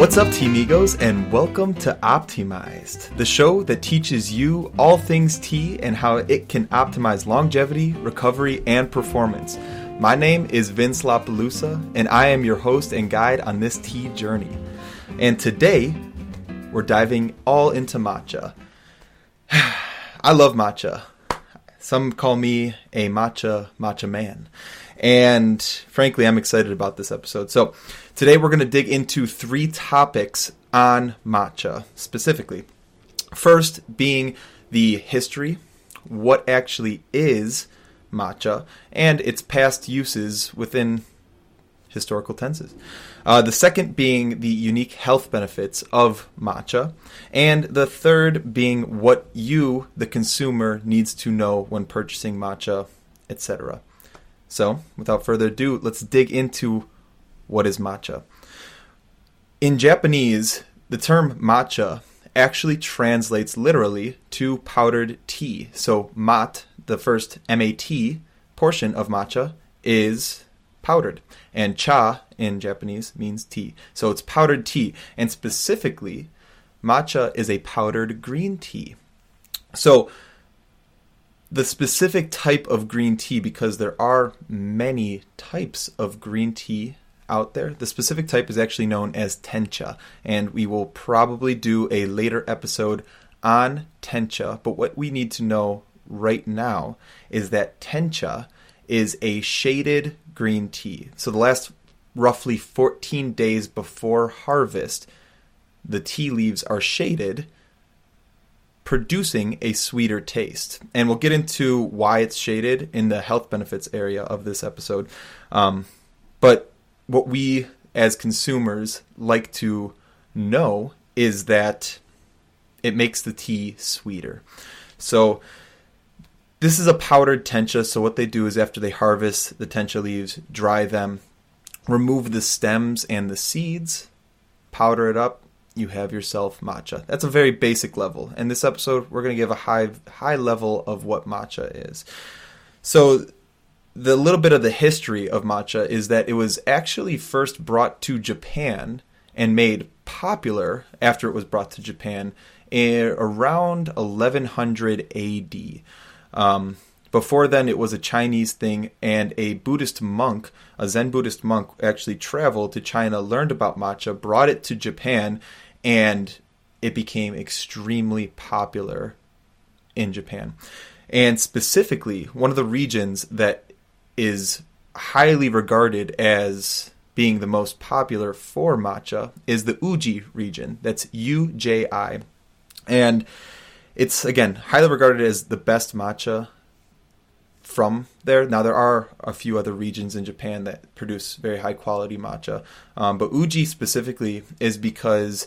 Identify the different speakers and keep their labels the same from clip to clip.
Speaker 1: What's up, Teamigos, and welcome to Optimized, the show that teaches you all things tea and how it can optimize longevity, recovery, and performance. My name is Vince LaPalusa, and I am your host and guide on this tea journey. And today, we're diving all into matcha. I love matcha. Some call me a matcha matcha man. And frankly, I'm excited about this episode. So, today we're going to dig into three topics on matcha specifically. First, being the history, what actually is matcha, and its past uses within historical tenses. Uh, the second being the unique health benefits of matcha. And the third being what you, the consumer, needs to know when purchasing matcha, etc. So, without further ado, let's dig into what is matcha. In Japanese, the term matcha actually translates literally to powdered tea. So, mat, the first MAT portion of matcha, is powdered. And cha in Japanese means tea. So it's powdered tea. And specifically, matcha is a powdered green tea. So the specific type of green tea, because there are many types of green tea out there, the specific type is actually known as tencha. And we will probably do a later episode on tencha. But what we need to know right now is that tencha is a shaded green tea. So the last roughly 14 days before harvest, the tea leaves are shaded, producing a sweeter taste. And we'll get into why it's shaded in the health benefits area of this episode. Um, but what we as consumers like to know is that it makes the tea sweeter. So this is a powdered tencha. So what they do is after they harvest the tencha leaves, dry them, remove the stems and the seeds, powder it up, you have yourself matcha. That's a very basic level. In this episode, we're going to give a high high level of what matcha is. So the little bit of the history of matcha is that it was actually first brought to Japan and made popular after it was brought to Japan eh, around 1100 AD. Um, before then, it was a Chinese thing, and a Buddhist monk, a Zen Buddhist monk, actually traveled to China, learned about matcha, brought it to Japan, and it became extremely popular in Japan. And specifically, one of the regions that is highly regarded as being the most popular for matcha is the Uji region. That's U J I. And it's, again, highly regarded as the best matcha from there. Now there are a few other regions in Japan that produce very high quality matcha, um, but Uji specifically is because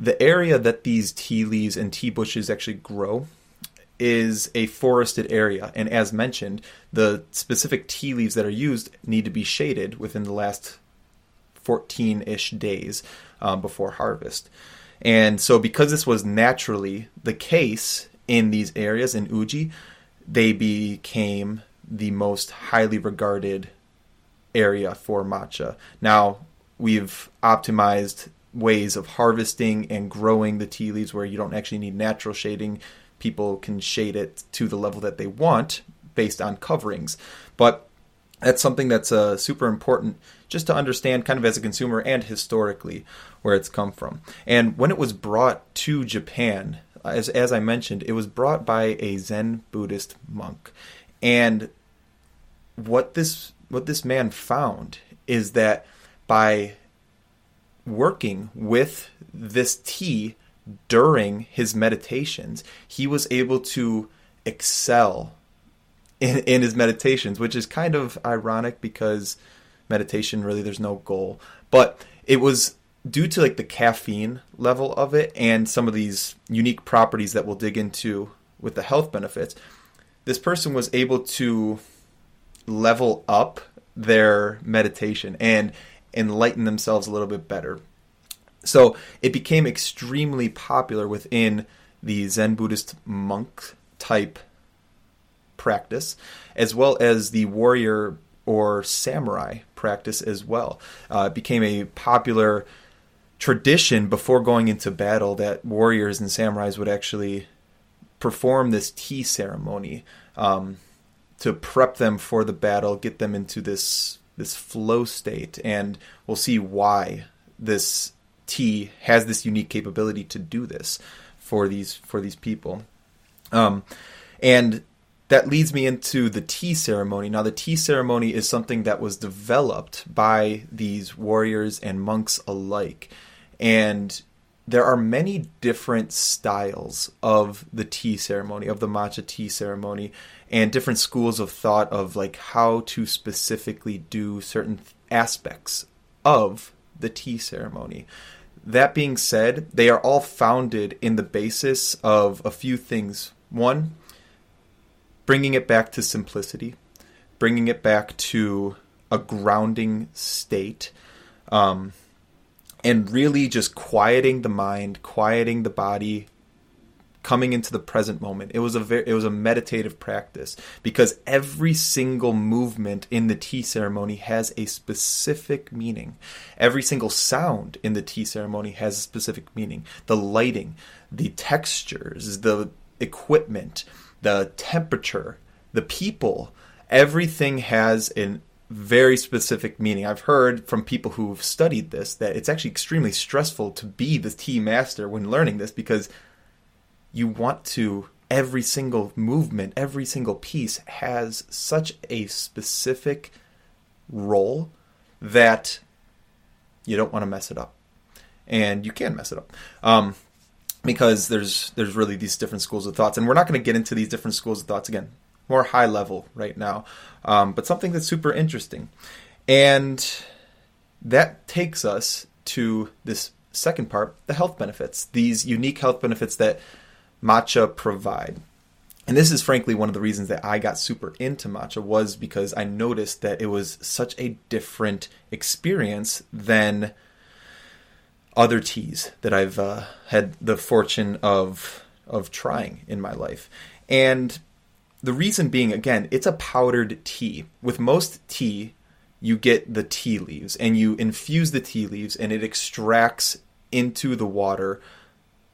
Speaker 1: the area that these tea leaves and tea bushes actually grow is a forested area, and as mentioned, the specific tea leaves that are used need to be shaded within the last 14-ish days um, before harvest. And so, because this was naturally the case in these areas in Uji, they became the most highly regarded area for matcha. Now, we've optimized ways of harvesting and growing the tea leaves where you don't actually need natural shading. People can shade it to the level that they want based on coverings. But that's something that's uh, super important just to understand, kind of as a consumer and historically, where it's come from. And when it was brought to Japan, as as I mentioned, it was brought by a Zen Buddhist monk, and what this what this man found is that by working with this tea during his meditations, he was able to excel in, in his meditations, which is kind of ironic because meditation really there's no goal, but it was due to like the caffeine level of it and some of these unique properties that we'll dig into with the health benefits, this person was able to level up their meditation and enlighten themselves a little bit better. So it became extremely popular within the Zen Buddhist monk type practice, as well as the warrior or samurai practice as well. Uh, it became a popular tradition before going into battle that warriors and samurais would actually perform this tea ceremony um, to prep them for the battle, get them into this this flow state, and we'll see why this tea has this unique capability to do this for these for these people. Um, and that leads me into the tea ceremony. Now, the tea ceremony is something that was developed by these warriors and monks alike. And there are many different styles of the tea ceremony, of the matcha tea ceremony, and different schools of thought of like how to specifically do certain aspects of the tea ceremony. That being said, they are all founded in the basis of a few things. One, bringing it back to simplicity, bringing it back to a grounding state, um, and really just quieting the mind, quieting the body, coming into the present moment. It was a very, it was a meditative practice because every single movement in the tea ceremony has a specific meaning. Every single sound in the tea ceremony has a specific meaning. The lighting, the textures, the equipment, the temperature, the people, everything has a very specific meaning. I've heard from people who've studied this that it's actually extremely stressful to be the tea master when learning this because you want to every single movement, every single piece has such a specific role that you don't want to mess it up. And you can mess it up. Um, because there's there's really these different schools of thoughts, and we're not going to get into these different schools of thoughts again. More high level right now, um, but something that's super interesting, and that takes us to this second part: the health benefits. These unique health benefits that matcha provide. And this is frankly one of the reasons that I got super into matcha was because I noticed that it was such a different experience than other teas that I've uh, had the fortune of of trying in my life. And the reason being again, it's a powdered tea. With most tea, you get the tea leaves and you infuse the tea leaves and it extracts into the water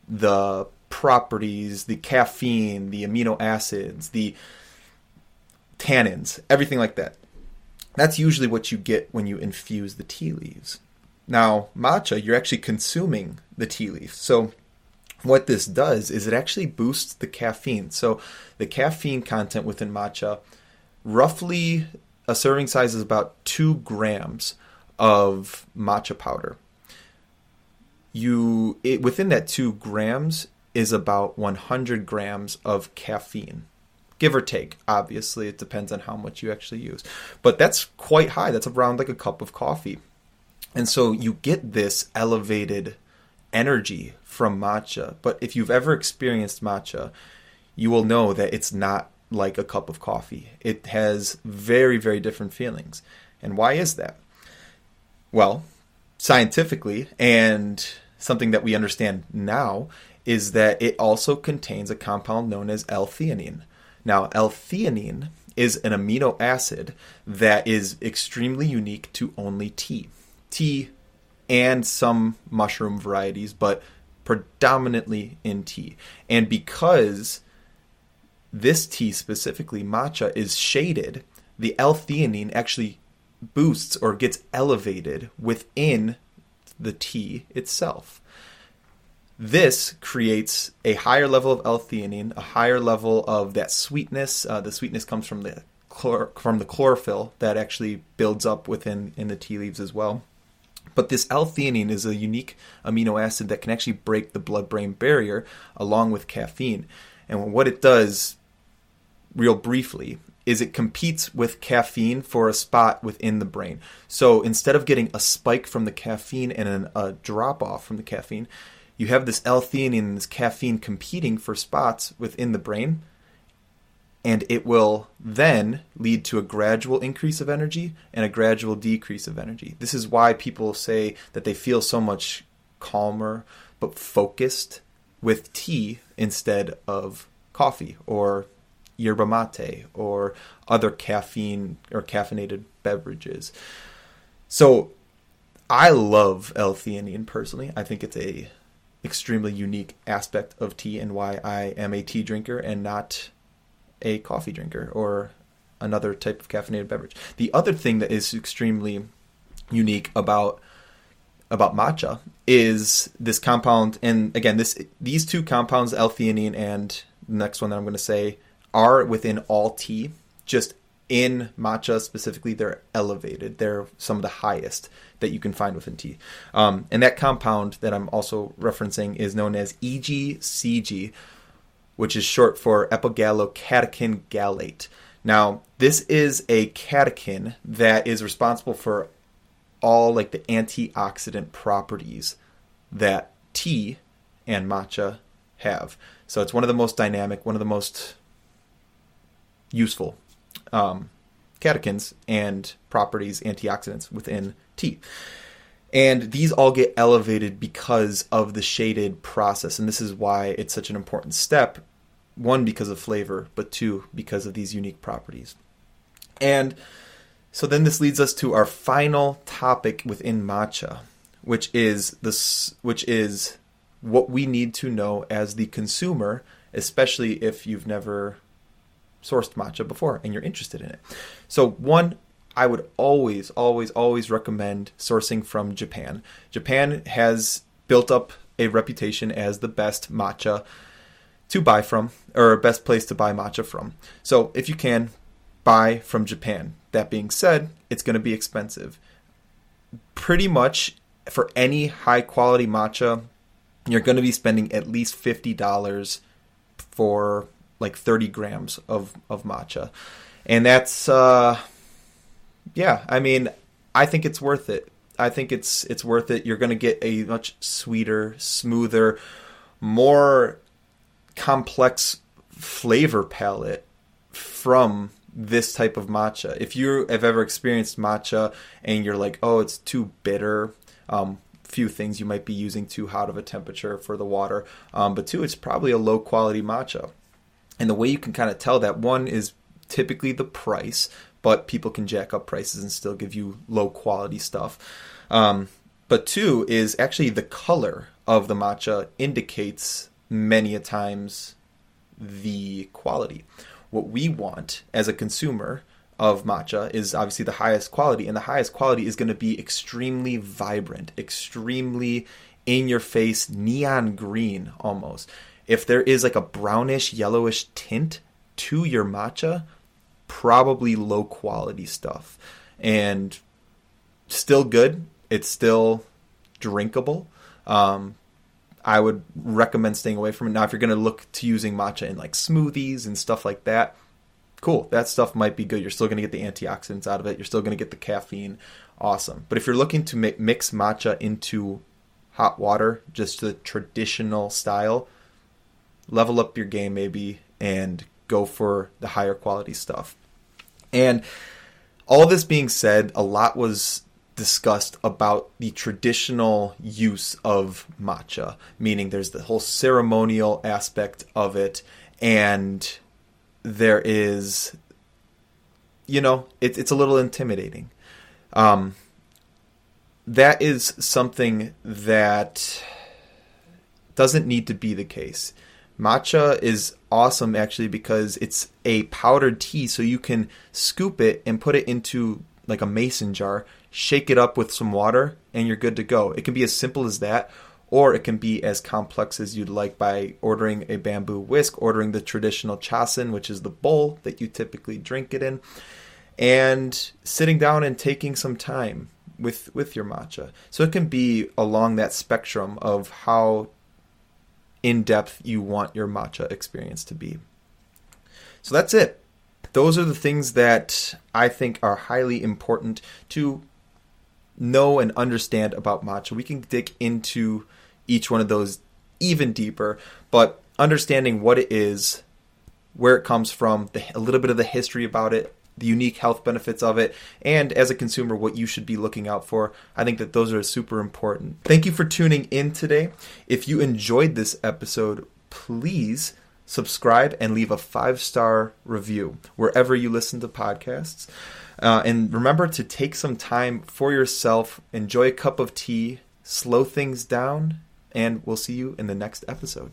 Speaker 1: the properties, the caffeine, the amino acids, the tannins, everything like that. That's usually what you get when you infuse the tea leaves. Now, matcha, you're actually consuming the tea leaf. So, what this does is it actually boosts the caffeine. So, the caffeine content within matcha, roughly a serving size is about two grams of matcha powder. You it, within that two grams is about 100 grams of caffeine give or take. Obviously, it depends on how much you actually use. But that's quite high. That's around like a cup of coffee. And so you get this elevated energy from matcha. But if you've ever experienced matcha, you will know that it's not like a cup of coffee. It has very, very different feelings. And why is that? Well, scientifically, and something that we understand now, is that it also contains a compound known as L-theanine. Now, L-theanine is an amino acid that is extremely unique to only tea tea and some mushroom varieties, but predominantly in tea. And because this tea specifically, matcha, is shaded, the L-theanine actually boosts or gets elevated within the tea itself. This creates a higher level of L-theanine, a higher level of that sweetness. Uh, the sweetness comes from the chlor- from the chlorophyll that actually builds up within in the tea leaves as well. But this L-theanine is a unique amino acid that can actually break the blood-brain barrier along with caffeine. And what it does, real briefly, is it competes with caffeine for a spot within the brain. So instead of getting a spike from the caffeine and an, a drop off from the caffeine, you have this L-theanine and this caffeine competing for spots within the brain and it will then lead to a gradual increase of energy and a gradual decrease of energy. This is why people say that they feel so much calmer but focused with tea instead of coffee or yerba mate or other caffeine or caffeinated beverages. So I love L-theanine personally. I think it's a extremely unique aspect of tea and why I am a tea drinker and not a coffee drinker or another type of caffeinated beverage. The other thing that is extremely unique about about matcha is this compound and again this these two compounds L-theanine and the next one that I'm going to say are within all tea just in matcha specifically they're elevated. They're some of the highest that you can find within tea um, and that compound that i'm also referencing is known as egcg which is short for epigallocatechin gallate now this is a catechin that is responsible for all like the antioxidant properties that tea and matcha have so it's one of the most dynamic one of the most useful um, catechins and properties, antioxidants within tea. And these all get elevated because of the shaded process. And this is why it's such an important step. One, because of flavor, but two, because of these unique properties. And so then this leads us to our final topic within matcha, which is this which is what we need to know as the consumer, especially if you've never sourced matcha before and you're interested in it. So, one, I would always, always, always recommend sourcing from Japan. Japan has built up a reputation as the best matcha to buy from, or best place to buy matcha from. So, if you can, buy from Japan. That being said, it's going to be expensive. Pretty much for any high quality matcha, you're going to be spending at least $50 for like 30 grams of, of matcha. And that's, uh, yeah, I mean, I think it's worth it. I think it's it's worth it. You're going to get a much sweeter, smoother, more complex flavor palette from this type of matcha. If you have ever experienced matcha and you're like, "Oh, it's too bitter," um, few things you might be using too hot of a temperature for the water, um, but two, it's probably a low quality matcha. And the way you can kind of tell that one is typically the price, but people can jack up prices and still give you low quality stuff. Um, but two is actually the color of the matcha indicates many a times the quality. What we want as a consumer of matcha is obviously the highest quality, and the highest quality is going to be extremely vibrant, extremely in your face, neon green almost if there is like a brownish yellowish tint to your matcha, probably low quality stuff. And still good. It's still drinkable. Um, I would recommend staying away from it. Now, if you're going to look to using matcha in like smoothies and stuff like that, cool. That stuff might be good. You're still going to get the antioxidants out of it. You're still going to get the caffeine. Awesome. But if you're looking to mix matcha into hot water, just the traditional style, level up your game maybe and go for the higher quality stuff. And all this being said, a lot was discussed about the traditional use of matcha, meaning there's the whole ceremonial aspect of it, and there is, you know, it, it's a little intimidating. Um, that is something that doesn't need to be the case. Matcha is awesome actually because it's a powdered tea, so you can scoop it and put it into like a mason jar, shake it up with some water, and you're good to go. It can be as simple as that, or it can be as complex as you'd like by ordering a bamboo whisk, ordering the traditional chasen, which is the bowl that you typically drink it in, and sitting down and taking some time with with your matcha. So it can be along that spectrum of how in depth you want your matcha experience to be. So that's it. Those are the things that I think are highly important to know and understand about matcha. We can dig into each one of those even deeper, but understanding what it is, where it comes from, the, a little bit of the history about it, the unique health benefits of it, and as a consumer, what you should be looking out for. I think that those are super important. Thank you for tuning in today. If you enjoyed this episode, please subscribe, and leave a five star review wherever you listen to podcasts. Uh, and remember to take some time for yourself, enjoy a cup of tea, slow things down, and we'll see you in the next episode.